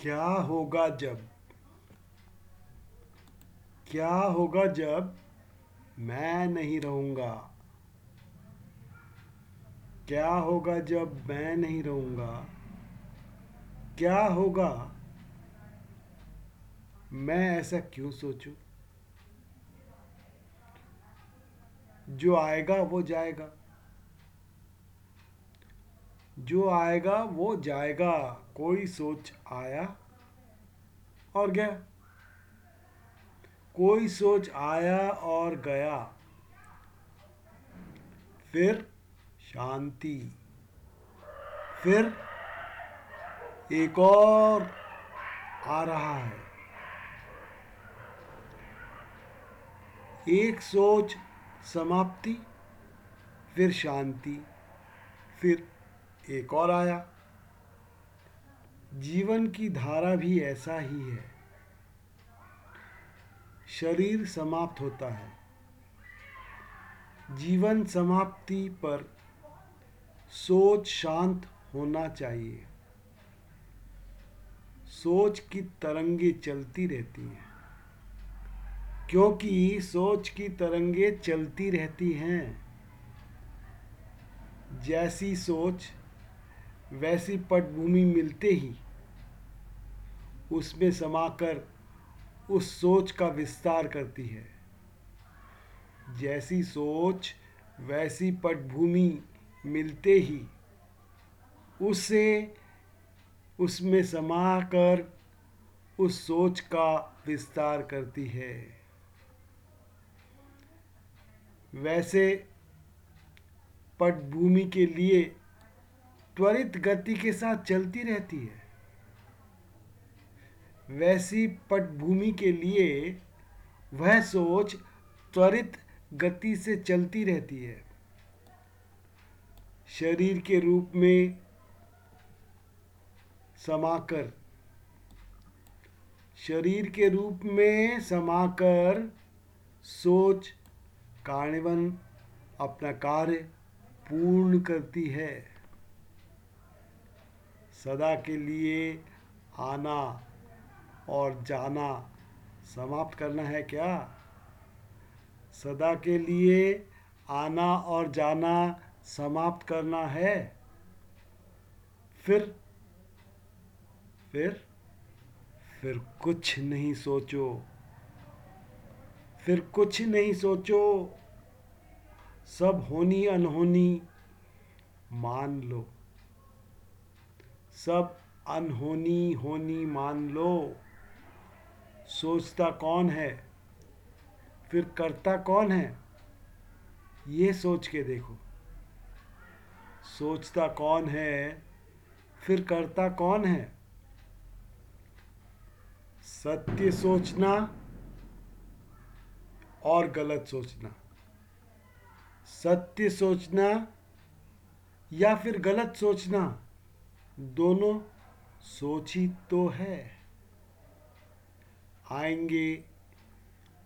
क्या होगा जब? क्या होगा जब मैं नहीं रहूँगा? क्या होगा जब मैं नहीं रहूँगा? क्या होगा? मैं ऐसा क्यों सोचूं? जो आएगा, वो जाएगा। जो आएगा, वो जाएगा। कोई सोच आया? और गया। कोई सोच आया और गया। फिर शांति। फिर एक और आ रहा है। एक सोच समाप्ति, फिर शांति, फिर एक और आया। जीवन की धारा भी ऐसा ही है। शरीर समाप्त होता है। जीवन समाप्ति पर सोच शांत होना चाहिए। सोच की तरंगे चलती रहती हैं। क्योंकि सोच की तरंगे चलती रहती हैं। जैसी सोच वैसी पटभूमि मिलते ही उसमें समाकर उस सोच का विस्तार करती है। जैसी सोच, वैसी पटभूमि मिलते ही उसे उसमें समाकर उस सोच का विस्तार करती है। वैसे पटभूमि के लिए त्वरित गति के साथ चलती रहती है। वैसी पटभूमि के लिए वह सोच त्वरित गति से चलती रहती है। शरीर के रूप में समाकर। शरीर के रूप में समाकर सोच कार्निवन अपना कार्य पूर्ण करती है। सदा के लिए आना और जाना समाप्त करना है क्या? सदा के लिए आना और जाना समाप्त करना है। फिर फिर फिर कुछ नहीं सोचो। फिर कुछ नहीं सोचो। सब होनी अनहोनी मान लो। सब अनहोनी होनी मान लो। सोचता कौन है? फिर करता कौन है? ये सोच के देखो। सोचता कौन है? फिर करता कौन है? सत्य सोचना और गलत सोचना। सत्य सोचना या फिर गलत सोचना? दोनों सोची तो है। आएँगे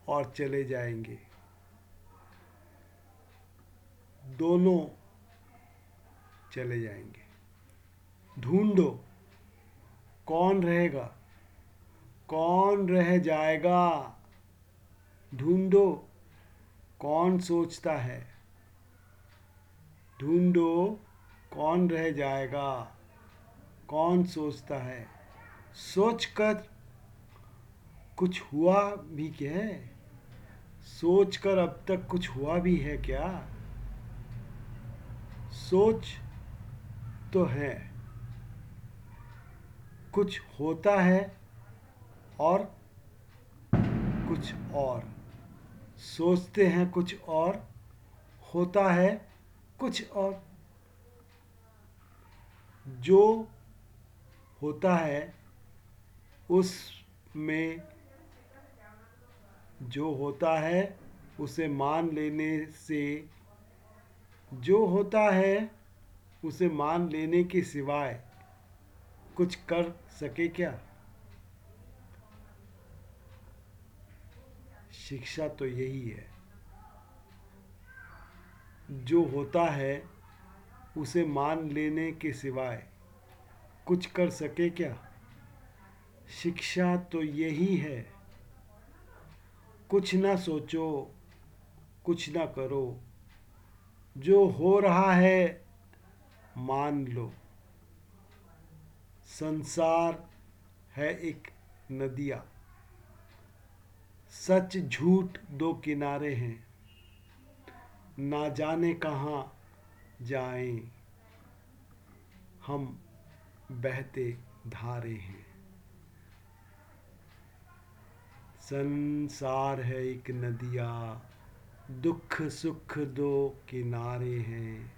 और चले जाएँगे। दोनों चले जाएँगे। ढूंढो, कौन रहेगा? कौन रह जाएगा? ढूंढो, कौन सोचता है? ढूंढो, कौन रह जाएगा? कौन सोचता है? सोचकर कुछ हुआ भी क्या है? सोचकर अब तक कुछ हुआ भी है क्या? सोच तो है। कुछ होता है और कुछ और। सोचते हैं कुछ और, होता है कुछ और। जो होता है उसमें जो होता है, उसे मान लेने से, जो होता है, उसे मान लेने के सिवाय कुछ कर सके क्या? शिक्षा तो यही है। जो होता है, उसे मान लेने के सिवाय कुछ कर सके क्या? शिक्षा तो यही है। कुछ ना सोचो, कुछ ना करो। जो हो रहा है, मान लो। संसार है एक नदिया। सच झूठ दो किनारे हैं। ना जाने कहाँ जाएँ। हम बहते धारे हैं। संसार है एक नदिया, दुख सुख दो किनारे हैं।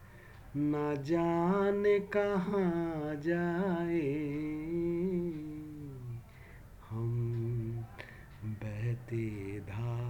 न जाने कहाँ जाए, हम बहते धारे